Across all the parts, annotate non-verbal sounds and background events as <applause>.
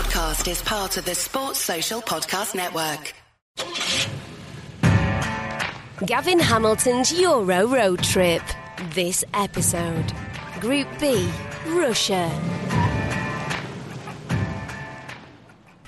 podcast is part of the Sports Social Podcast Network. Gavin Hamilton's Euro Road Trip. This episode. Group B, Russia.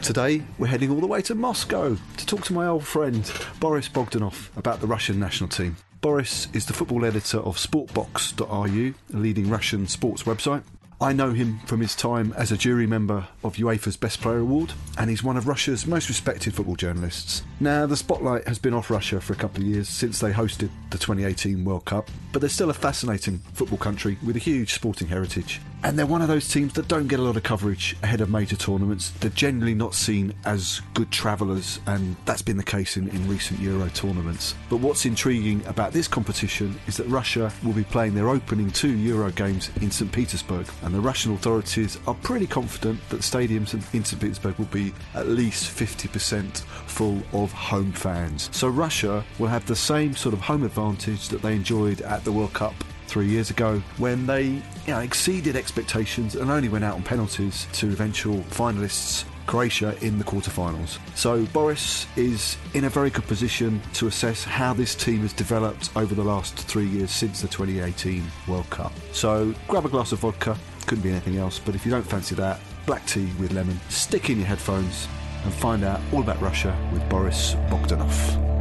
Today, we're heading all the way to Moscow to talk to my old friend Boris Bogdanov about the Russian national team. Boris is the football editor of Sportbox.ru, a leading Russian sports website. I know him from his time as a jury member of UEFA's Best Player Award, and he's one of Russia's most respected football journalists. Now, the spotlight has been off Russia for a couple of years since they hosted the 2018 World Cup, but they're still a fascinating football country with a huge sporting heritage. And they're one of those teams that don't get a lot of coverage ahead of major tournaments. They're generally not seen as good travellers, and that's been the case in, in recent Euro tournaments. But what's intriguing about this competition is that Russia will be playing their opening two Euro games in St. Petersburg, and the Russian authorities are pretty confident that stadiums in St. Petersburg will be at least 50% full of home fans. So Russia will have the same sort of home advantage that they enjoyed at the World Cup three years ago when they you know, exceeded expectations and only went out on penalties to eventual finalists Croatia in the quarterfinals. So Boris is in a very good position to assess how this team has developed over the last three years since the 2018 World Cup. So grab a glass of vodka, couldn't be anything else, but if you don't fancy that, black tea with lemon, stick in your headphones and find out all about Russia with Boris Bogdanov.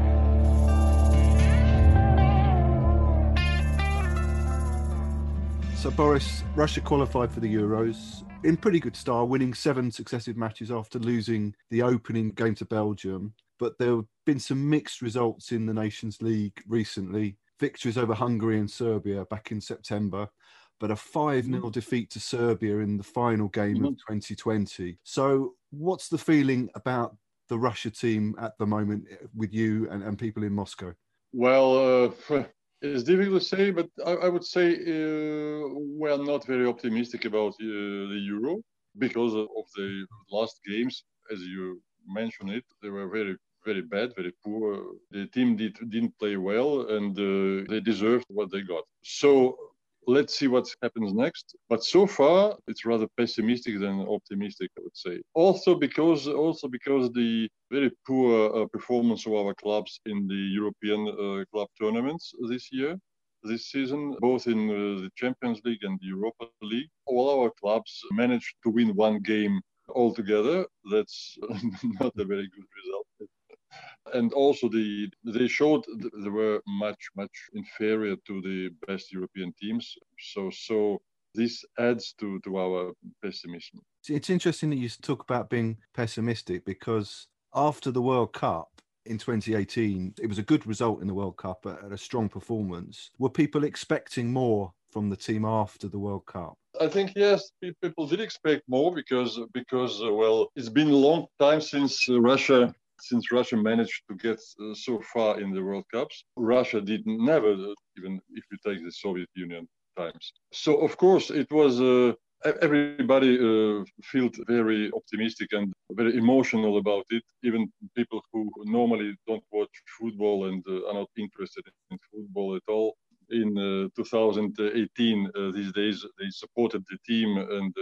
So, Boris, Russia qualified for the Euros in pretty good style, winning seven successive matches after losing the opening game to Belgium. But there have been some mixed results in the Nations League recently. Victories over Hungary and Serbia back in September, but a 5 0 mm-hmm. defeat to Serbia in the final game mm-hmm. of 2020. So, what's the feeling about the Russia team at the moment with you and, and people in Moscow? Well, uh, it's difficult to say, but I, I would say uh, we are not very optimistic about uh, the Euro because of the last games. As you mentioned it, they were very, very bad, very poor. The team did, didn't play well, and uh, they deserved what they got. So let's see what happens next. But so far, it's rather pessimistic than optimistic, I would say. Also because also because the very poor uh, performance of our clubs in the European uh, club tournaments this year. This season, both in uh, the Champions League and the Europa League, all our clubs managed to win one game altogether. That's <laughs> not a very good result and also the they showed they were much much inferior to the best European teams. So so this adds to to our pessimism. It's interesting that you talk about being pessimistic because after the World Cup in 2018, it was a good result in the World Cup at a strong performance. Were people expecting more from the team after the World Cup? I think yes, people did expect more because because uh, well, it's been a long time since uh, Russia since Russia managed to get uh, so far in the World Cups, Russia did never, uh, even if you take the Soviet Union times. So of course it was. Uh, everybody uh, felt very optimistic and very emotional about it. Even people who normally don't watch football and uh, are not interested in football at all. In uh, 2018, uh, these days, they supported the team, and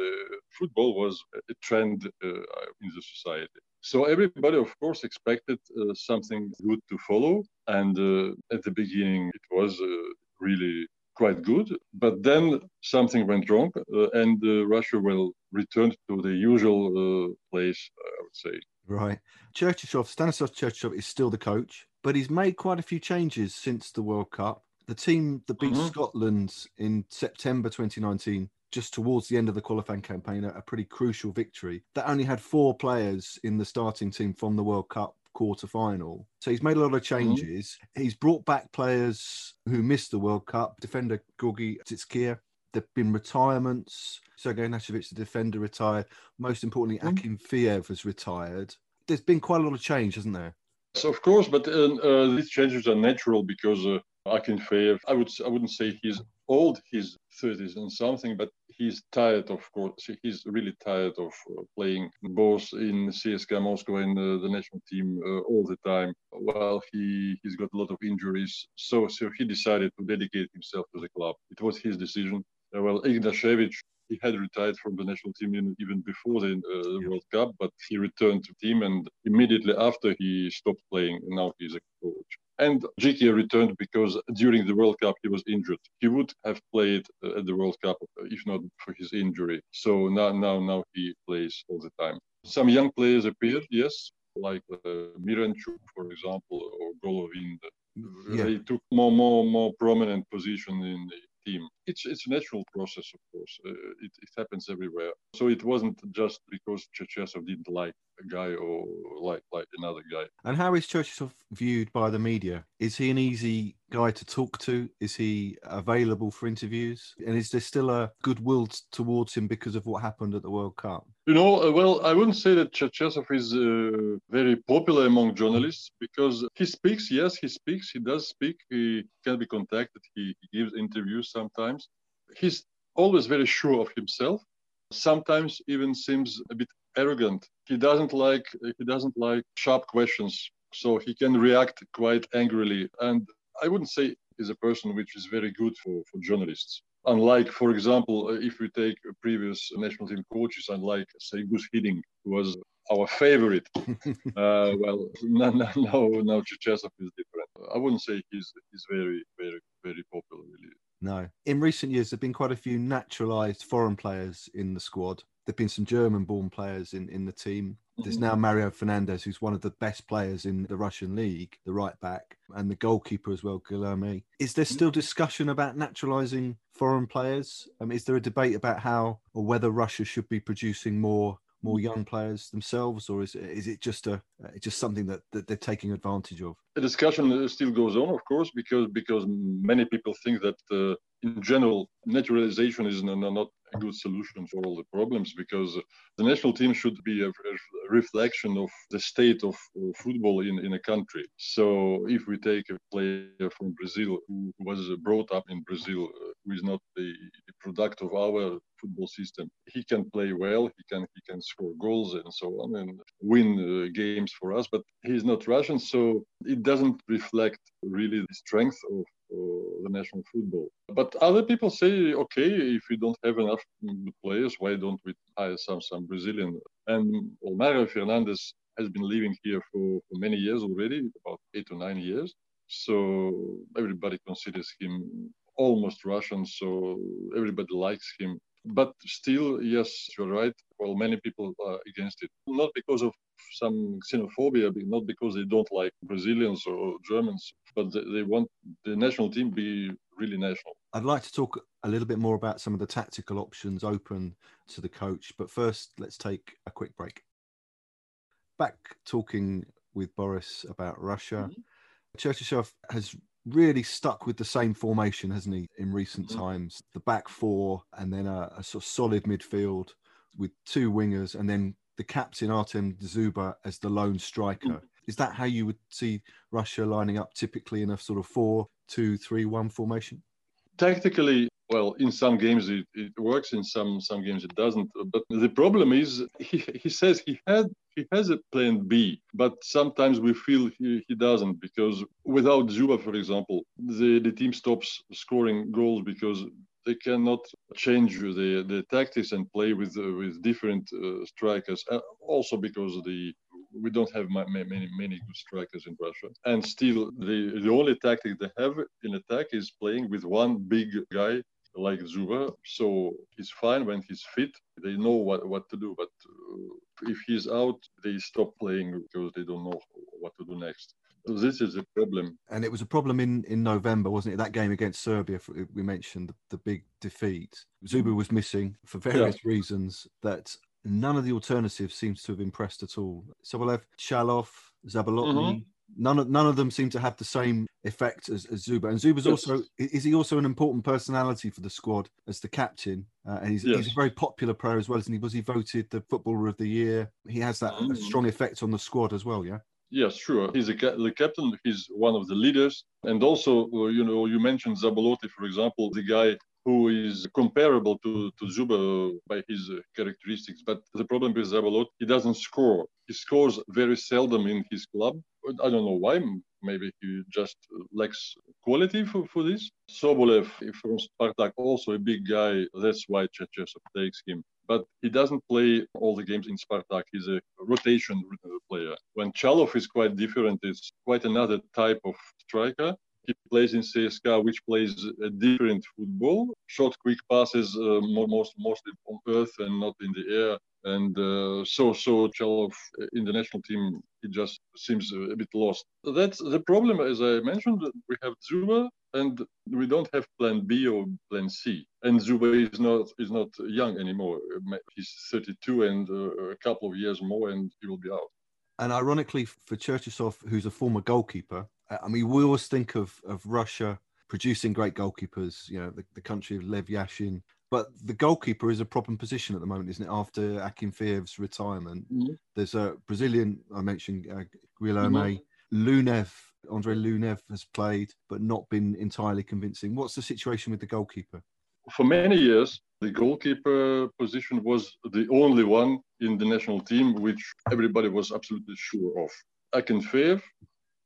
football was a trend in the society. So everybody, of course, expected uh, something good to follow. And uh, at the beginning, it was uh, really quite good. But then something went wrong, uh, and uh, Russia will return to the usual uh, place, I would say. Right. Cherchesov, Stanislav Cherchesov is still the coach, but he's made quite a few changes since the World Cup. The team that beat mm-hmm. Scotland in September 2019 just towards the end of the qualifying campaign, a, a pretty crucial victory that only had four players in the starting team from the World Cup quarter final. So he's made a lot of mm-hmm. changes. Mm-hmm. He's brought back players who missed the World Cup. Defender Georgi Tsitskir. There've been retirements. Sergei Ignashevich, the defender, retired. Most importantly, mm-hmm. Akinfeev has retired. There's been quite a lot of change, hasn't there? So of course, but uh, uh, these changes are natural because uh, Akinfeev, I would I wouldn't say he's old, he's 30s and something, but he's tired, of course. He's really tired of uh, playing both in CSKA Moscow and uh, the national team uh, all the time. While he he's got a lot of injuries, so so he decided to dedicate himself to the club. It was his decision. Uh, well, Ignashevich, he had retired from the national team even before the uh, World Cup, but he returned to team and immediately after he stopped playing. And now he's a coach. And Dzhikiya returned because during the World Cup he was injured. He would have played uh, at the World Cup if not for his injury. So now, now, now he plays all the time. Some young players appeared, yes, like uh, Miranchuk, for example, or Golovin. Yeah. They took more, more, more prominent position in the team. It's it's a natural process, of course. Uh, it, it happens everywhere. So it wasn't just because Cherchesov didn't like a guy or like like another guy. And how is Cherchesov viewed by the media? Is he an easy guy to talk to? Is he available for interviews? And is there still a goodwill towards him because of what happened at the World Cup? You know, uh, well, I wouldn't say that Cherchesov is uh, very popular among journalists because he speaks. Yes, he speaks. He does speak. He can be contacted. He, he gives interviews sometimes. He's always very sure of himself. Sometimes even seems a bit arrogant. He doesn't like he doesn't like sharp questions, so he can react quite angrily. And I wouldn't say he's a person which is very good for, for journalists. Unlike, for example, if we take previous national team coaches, unlike say Gus Hiddink, who was our favorite. <laughs> uh, well, <laughs> now now now Cherchesov is different. I wouldn't say he's he's very very very popular really. No. In recent years, there have been quite a few naturalised foreign players in the squad. There have been some German born players in, in the team. There's mm-hmm. now Mario Fernandes, who's one of the best players in the Russian league, the right back, and the goalkeeper as well, Guilherme. Is there still discussion about naturalising foreign players? Um, is there a debate about how or whether Russia should be producing more more young players themselves, or is it, is it just a uh, just something that, that they're taking advantage of? The discussion still goes on, of course, because because many people think that uh, in general naturalization is not, a good solution for all the problems because the national team should be a, reflection of the state of football in, in a country. So if we take a player from Brazil who was brought up in Brazil, uh, who is not the product of our football system, he can play well, he can he can score goals and so on and win uh, games for us. But he's not Russian, so it doesn't reflect really the strength of the national football. But other people say, okay, if we don't have enough players, why don't we hire some some Brazilian? And Mario Fernandes has been living here for, for many years already, about eight or nine years. So everybody considers him almost Russian, so everybody likes him. But still, yes, you're right. Well, many people are against it, not because of some xenophobia, not because they don't like Brazilians or Germans, but they want the national team be really national. I'd like to talk a little bit more about some of the tactical options open to the coach, but first, let's take a quick break. Back talking with Boris about Russia. mm has really stuck with the same formation, hasn't he, in recent mm-hmm. times? The back four, and then a, a, sort of solid midfield with two wingers, and then the captain Artem Dzyuba as the lone striker. Mm-hmm. Is that how you would see Russia lining up typically in a sort of four, two, three, one formation? Tactically, well, in some games it, it works, in some some games it doesn't. But the problem is, <laughs> he, he says he had he has a plan B, but sometimes we feel he, he doesn't because without Dzyuba, for example, the, the team stops scoring goals because they cannot change the, the tactics and play with uh, with different uh, strikers. Uh, also because the we don't have many many good strikers in Russia, and still the the only tactic they have in attack is playing with one big guy like Dzyuba. So he's fine when he's fit. They know what, what to do. But uh, if he's out, they stop playing because they don't know what to do next So this is a problem. And it was a problem in, in November, wasn't it? That game against Serbia, we mentioned the, big defeat. Dzyuba was missing for various yeah. reasons that none of the alternatives seems to have impressed at all. Sobolev, Chalov, Zabolotny, mm-hmm. None of none of them seem to have the same effect as, as Dzyuba. And Dzyuba's yes. also is he also an important personality for the squad as the captain? Uh, and he's, yes. he's a very popular player as well, isn't he? Was he voted the footballer of the year? He has that mm-hmm. strong effect on the squad as well, yeah. Yes, sure. He's a, the captain. He's one of the leaders, and also, uh, you know, you mentioned Zabolotny, for example, the guy who is comparable to to Dzyuba by his uh, characteristics. But the problem with Zabolotny, he doesn't score. He scores very seldom in his club. I don't know why. Maybe he just lacks quality for, for this. Sobolev from Spartak, also a big guy. That's why Cherchesov takes him. But he doesn't play all the games in Spartak. He's a rotation player. When Chalov is quite different, it's quite another type of striker. He plays in CSKA, which plays a different football. Short, quick passes, uh, most mostly on earth and not in the air. And uh, so, so Chalov in the national team, he just seems a bit lost. That's the problem, as I mentioned. We have Dzyuba, and we don't have Plan B or Plan C. And Dzyuba is not is not young anymore. He's 32, and uh, a couple of years more, and he will be out. And ironically, for Cherchesov, who's a former goalkeeper, I mean, we always think of of Russia producing great goalkeepers. You know, the, the country of Lev Yashin. But the goalkeeper is a problem position at the moment, isn't it? After Akinfeev's retirement, mm-hmm. there's a Brazilian I mentioned, uh, Guilherme mm-hmm. Lunev. Andre Lunev has played, but not been entirely convincing. What's the situation with the goalkeeper? For many years, the goalkeeper position was the only one in the national team which everybody was absolutely sure of. Akinfeev,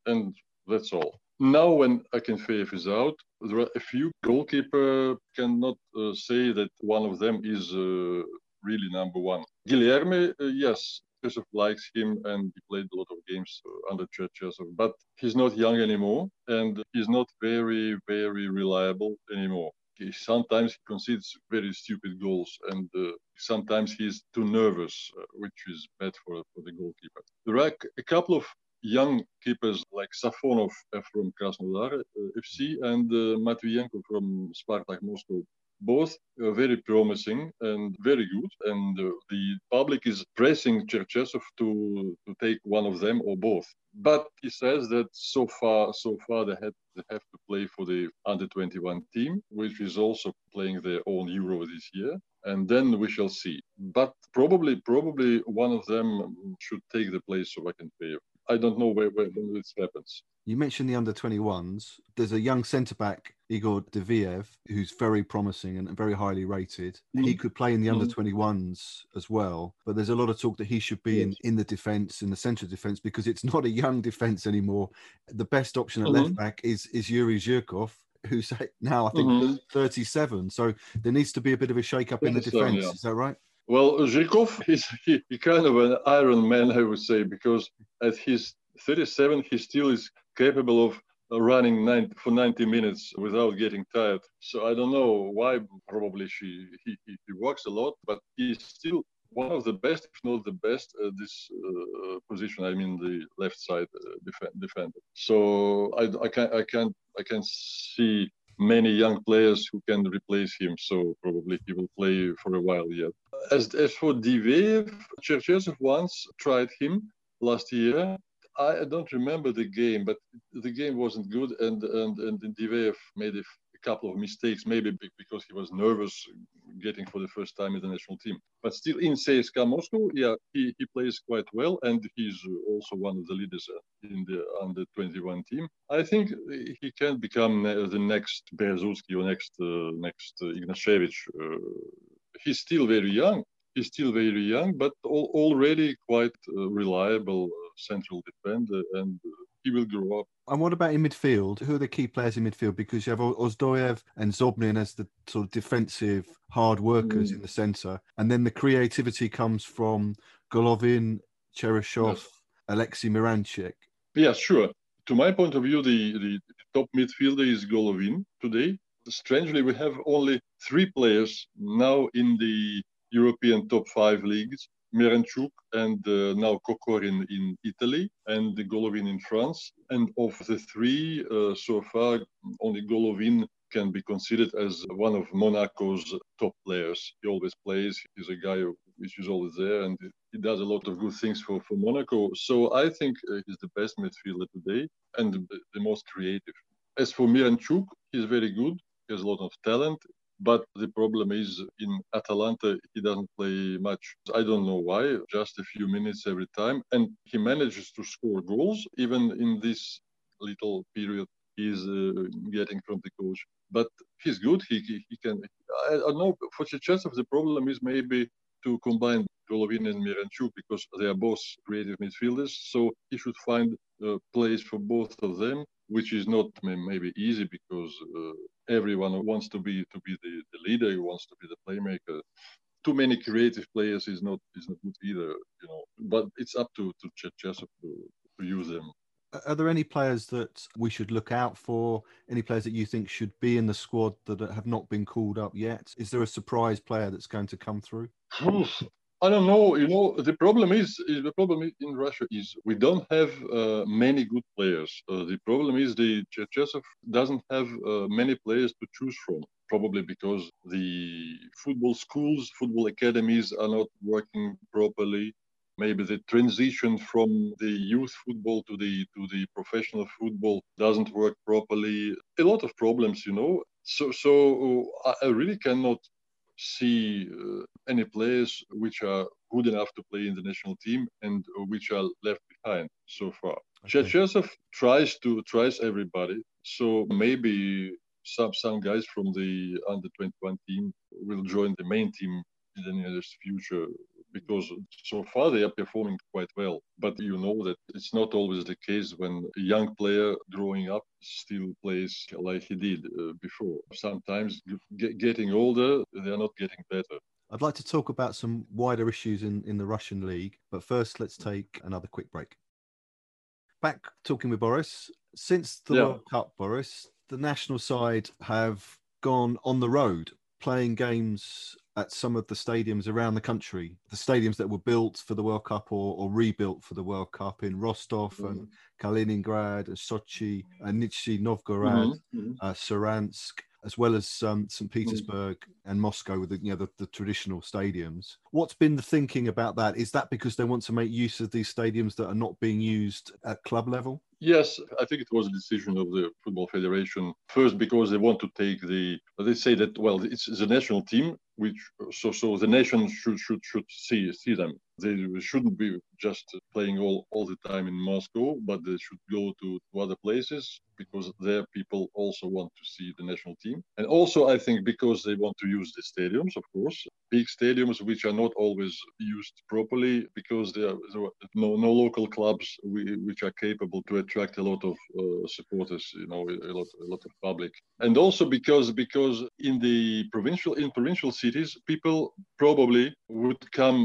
and that's all. Now, when Akinfeev is out, there are a few goalkeeper cannot uh, say that one of them is uh, really number one. Guilherme, uh, yes, Cherchesov likes him and he played a lot of games uh, under Cherchesov, but he's not young anymore and he's not very, very reliable anymore. He, sometimes he concedes very stupid goals and uh, sometimes he's too nervous, uh, which is bad for, for the goalkeeper. There are a couple of young keepers like Safonov from Krasnodar uh, FC and uh, Maksimenko from Spartak Moscow. Both very promising and very good. And uh, the public is pressing Cherchesov to, to take one of them or both. But he says that so far, so far they, had, they have to play for the under 21 team, which is also playing their own Euro this year and then we shall see. But probably, probably one of them should take the place of Akinfeev. I don't know where, where when this happens. You mentioned the under 21s. There's a young centre back, Igor Diveev, who's very promising and very highly rated. Mm. He could play in the mm. under 21s as well, but there's a lot of talk that he should be yes. in, in the defence, in the central defence, because it's <laughs> not a young defence anymore. The best option at mm-hmm. left back is, is Yuri Zhirkov, who's <laughs> now, I think, mm-hmm. 37. So there needs to be a bit of a shake up in the defence. Yeah. Is that right? Well, Zhirkov <laughs> is he, he kind of an Iron Man, I would say, because at his 37, he still is capable of running 90, for 90 minutes without getting tired. So I don't know why. Probably she he, he, he works a lot, but he's still one of the best, if not the best, at this uh, position. I mean, the left side uh, def- defender. So I, I can I can't I can see many young players who can replace him. So probably he will play for a while yet. As, as for Diveev, Cherchesov once tried him last year. I don't remember the game, but the game wasn't good, and and and Diveev made a, couple of mistakes, maybe because he was nervous getting for the first time in the national team. But still, in CSKA Moscow, yeah, he, he plays quite well, and he's also one of the leaders in the under 21 team. I think he can become the next Berezutski or next uh, next uh, Ignashevich. Uh, he's still very young. He's still very young, but al- already quite uh, reliable uh, central defender, and uh, he will grow up. And what about in midfield? Who are the key players in midfield? Because you have Ozdoyev and Zobnin as the sort of defensive hard workers mm. in the centre, and then the creativity comes from Golovin, Cheryshev, yes. Alexei Miranchuk. Yeah, sure. To my point of view, the, the top midfielder is Golovin today. Strangely, we have only three players now in the European top five leagues Miranchuk and uh, now Kokorin in Italy and Golovin in France. And of the three, uh, so far, only Golovin can be considered as one of Monaco's top players. He always plays. He's a guy which is always there, and he does a lot of good things for, for Monaco. So I think uh, he's the best midfielder today and the, the most creative. As for Miranchuk, he's very good. He has a lot of talent. But the problem is in Atalanta, he doesn't play much. I don't know why, just a few minutes every time. And he manages to score goals, even in this little period he's uh, getting from the coach. But he's good. He, he, he can. I, I don't know. For Cherchesov, the problem is maybe to combine Golovin and Miranchuk because they are both creative midfielders. So he should find a place for both of them which is not maybe easy because uh, everyone wants to be to be the, the leader, he wants to be the playmaker. Too many creative players is not is not good either, you know. But it's up to to Cherchesov to, to use them. Are there any players that we should look out for? Any players that you think should be in the squad that have not been called up yet? Is there a surprise player that's going to come through? I don't know. You know, the problem is, is the problem in Russia is we don't have uh, many good players. Uh, the problem is the Cherchesov doesn't have uh, many players to choose from. Probably because the football schools, football academies are not working properly. Maybe the transition from the youth football to the to the professional football doesn't work properly. A lot of problems, you know. So so uh, I really cannot see uh, any players which are good enough to play in the national team and which are left behind so far. Okay. Tries to tries everybody, so maybe some some guys from the under 21 team will join the main team in the nearest future because so far they are performing quite well. But you know that it's not always the case when a young player growing up still plays like he did uh, before. Sometimes g- getting older, they are not getting better. I'd like to talk about some wider issues in, in the Russian league, but first let's take another quick break. Back talking with Boris. Since the yeah. World Cup, Boris, the national side have gone on the road playing games at some of the stadiums around the country, the stadiums that were built for the World Cup or, or rebuilt for the World Cup in Rostov mm-hmm. and Kaliningrad and Sochi and Nizhny Novgorod, mm-hmm. mm-hmm. uh, Saransk as well as um, St. Mm. Petersburg mm. and Moscow with the, you know, the, the, traditional stadiums. What's been the thinking about that? Is that because they want to make use of these stadiums that are not being used at club level? Yes, I think it was a decision of the Football Federation. First, because they want to take the, they say that, well, it's the national team, which so so the nation should should should see see them. They shouldn't be just playing all all the time in Moscow, but they should go to, to other places because their people also want to see the national team. And also, I think because they want to use the stadiums, of course, big stadiums which are not always used properly because there are no no local clubs which are capable to attract a lot of uh, supporters, you know, a lot a lot of public. And also because because in the provincial in provincial cities, people probably would come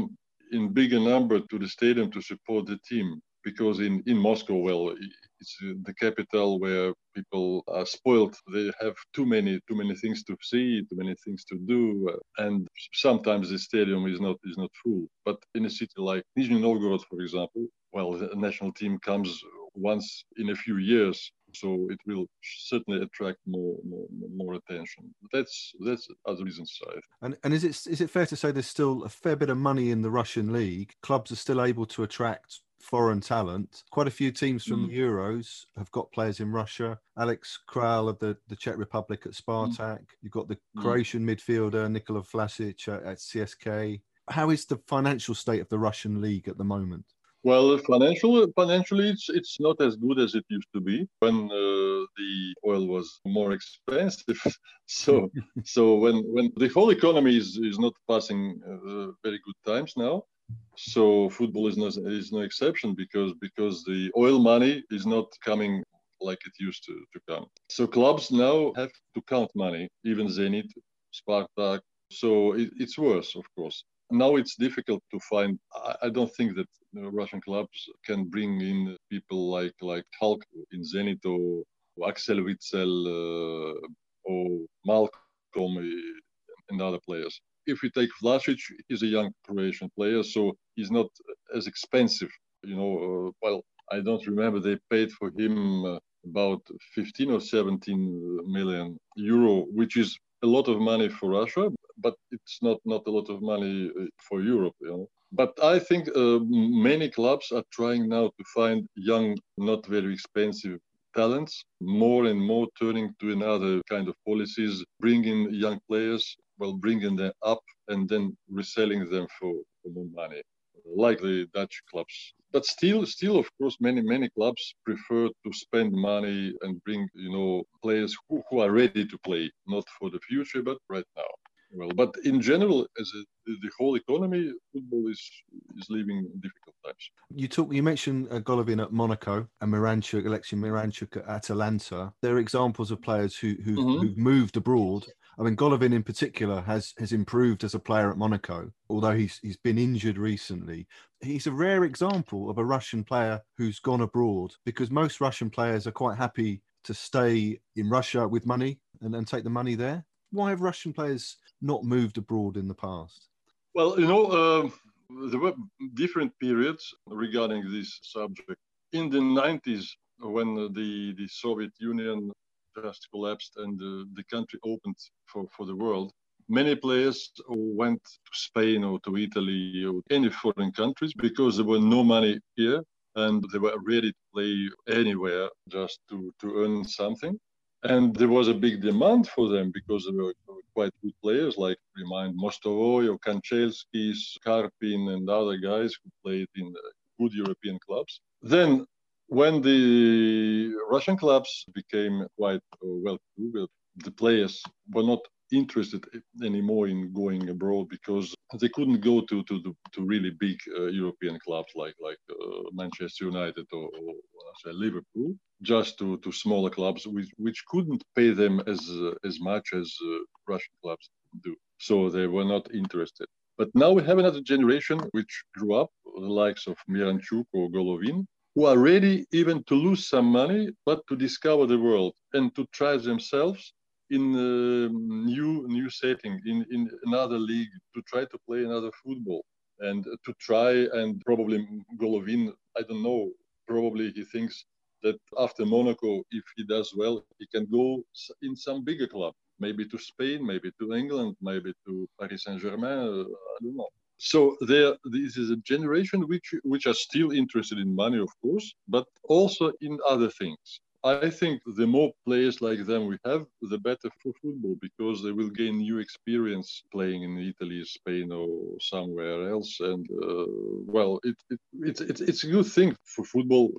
in bigger number to the stadium to support the team because in, in Moscow, well, it's the capital where people are spoiled. They have too many too many things to see, too many things to do, uh, and sometimes the stadium is not is not full. But in a city like Nizhny Novgorod, for example, well, the national team comes once in a few years, so it will certainly attract more more, more attention. That's that's other reasons. And and is it is it fair to say there's still a fair bit of money in the Russian league? Clubs are still able to attract foreign talent. Quite a few teams from mm. the Euros have got players in Russia. Alex Kral of the, the Czech Republic at Spartak. Mm. You've got the mm. Croatian mm. midfielder Nikola Vlasic at, at CSK. How is the financial state of the Russian league at the moment? Well, financial, financially, it's it's not as good as it used to be when uh, the oil was more expensive. <laughs> so, <laughs> so when when the whole economy is, is not passing uh, very good times now, so football is no is no exception because because the oil money is not coming like it used to, to come. So clubs now have to count money, even Zenit, Spartak. So it, it's worse, of course now it's difficult to find. I, don't think that Russian clubs can bring in people like like Hulk in Zenit or Axel Witsel uh, or Malcom and other players. If we take Vlasic, he's a young Croatian player, so he's not as expensive. You know, uh, well, I don't remember they paid for him uh, about 15 or 17 million euro, which is a lot of money for Russia, but it's not not a lot of money uh, for Europe. You know. But I think uh, many clubs are trying now to find young, not very expensive talents, more and more turning to another kind of policies, bringing young players, well, bringing them up and then reselling them for, for more money, like the Dutch clubs but still, still, of course, many many clubs prefer to spend money and bring you know players who, who are ready to play, not for the future, but right now. Well, but in general, as a, the whole economy, football is is living difficult times. You talk. You mentioned uh, Golovin at Monaco and Miranchuk, Alexei Miranchuk at Atalanta. They're examples of players who who Mhm. who've moved abroad. I mean, Golovin in particular has has improved as a player at Monaco, although he's he's been injured recently. He's a rare example of a Russian player who's gone abroad because most Russian players are quite happy to stay in Russia with money and, and take the money there. Why have Russian players not moved abroad in the past? Well, you know, um there were different periods regarding this subject. In the 90s, when the, the Soviet Union just collapsed and uh, the country opened for, for the world, many players went to Spain or to Italy or any foreign countries because there were no money here and they were ready to play anywhere just to, to earn something. And there was a big demand for them because they were quite good players, like remind Mostovoy or Kanchelskis, Karpin, and other guys who played in good European clubs. Then, when the Russian clubs became quite uh, well to the players were not interested anymore in going abroad because they couldn't go to to, to, to really big uh, European clubs like like uh, Manchester United or, or say Liverpool, just to, to smaller clubs which, which couldn't pay them as uh, as much as uh, Russian clubs do. So they were not interested. But now we have another generation which grew up, the likes of Miranchuk or Golovin, who are ready even to lose some money, but to discover the world and to try themselves in a new new setting, in, in another league, to try to play another football and to try and probably Golovin, I don't know, probably he thinks that after Monaco, if he does well, he can go in some bigger club, maybe to Spain, maybe to England, maybe to Paris Saint-Germain, uh, I don't know. So there, this is a generation which which are still interested in money, of course, but also in other things. I think the more players like them we have, the better for football because they will gain new experience playing in Italy, Spain, or somewhere else. And uh, well, it, it, it's, it's it's a good thing for football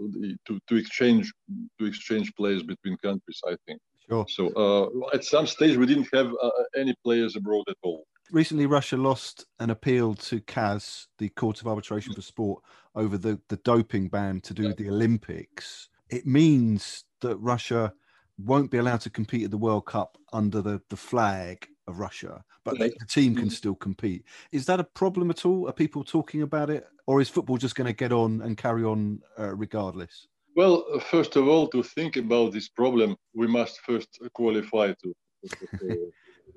to, to exchange to exchange players between countries. I think. Sure. So uh, at some stage we didn't have uh, any players abroad at all. Recently, Russia lost an appeal to CAS, the Court of Arbitration for Sport, over the, the doping ban to do with the Olympics. It means that Russia won't be allowed to compete at the World Cup under the, the flag of Russia, but the, team can still compete. Is that a problem at all? Are people talking about it? Or is football just going to get on and carry on uh, regardless? Well, first of all, to think about this problem, we must first qualify to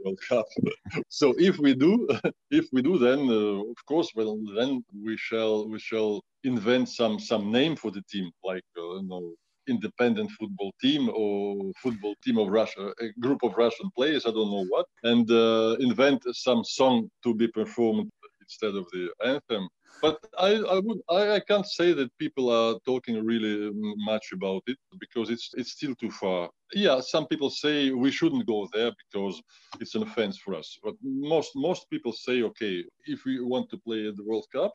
World Cup. <laughs> so if we do, <laughs> if we do, then uh, of course, well, then we shall we shall invent some some name for the team, like uh, you know, independent football team or football team of Russia, a group of Russian players, I don't know what, and uh, invent some song to be performed instead of the anthem. But I, I would I, I can't say that people are talking really much about it because it's it's still too far. Yeah, some people say we shouldn't go there because it's an offense for us. But most most people say, okay, if we want to play at the World Cup,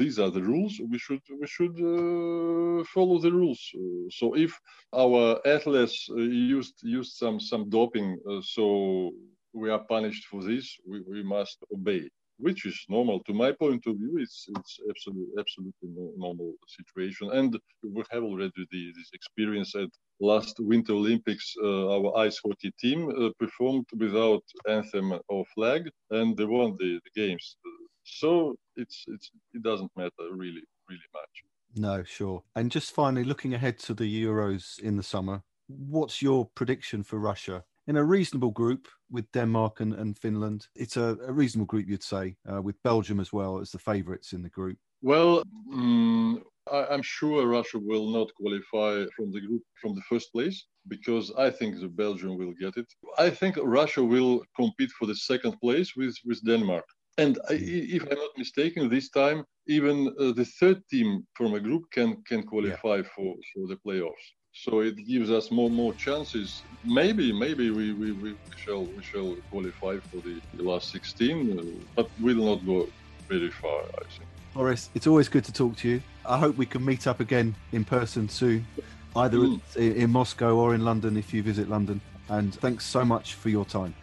these are the rules. We should we should uh, follow the rules. Uh, so if our athletes uh, used used some some doping, uh, so we are punished for this. We, we must obey, which is normal. To my point of view, it's it's absolutely absolutely normal situation. And we have already the, this experience at last Winter Olympics. Uh, our ice hockey team uh, performed without anthem or flag, and they won the, the games. So it's it's it doesn't matter really really much. No, sure. And just finally, looking ahead to the Euros in the summer, what's your prediction for Russia? In a reasonable group with Denmark and, and Finland, it's a, a reasonable group, you'd say, uh, with Belgium as well as the favourites in the group. Well, um, I, am sure Russia will not qualify from the group from the first place because I think the Belgium will get it. I think Russia will compete for the second place with, with Denmark. And I, if I'm not mistaken, this time even uh, the third team from a group can can qualify yeah. for, for the playoffs. So it gives us more more chances. Maybe maybe we, we, we shall we shall qualify for the, the last 16, uh, but we'll not go very far. I think. Boris, it's always good to talk to you. I hope we can meet up again in person soon, either mm. in, in Moscow or in London if you visit London. And thanks so much for your time.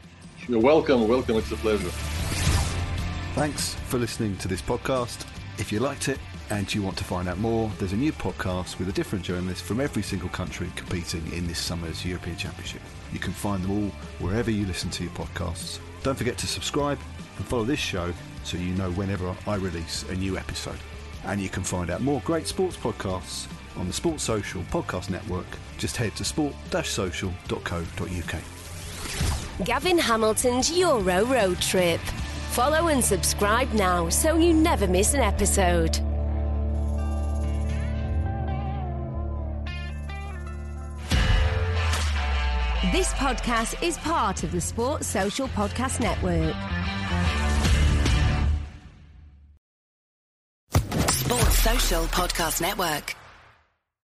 You're welcome. Welcome. It's a pleasure. Thanks for listening to this podcast. If you liked it, and you want to find out more, there's a new podcast with a different journalist from every single country competing in this summer's European Championship. You can find them all wherever you listen to your podcasts. Don't forget to subscribe and follow this show so you know whenever I release a new episode. And you can find out more great sports podcasts on the Sports Social Podcast Network. Just head to sport-social.co.uk. Gavin Hamilton's Euro Road Trip. Follow and subscribe now so you never miss an episode. This podcast is part of the Sports Social Podcast Network. Sports Social Podcast Network.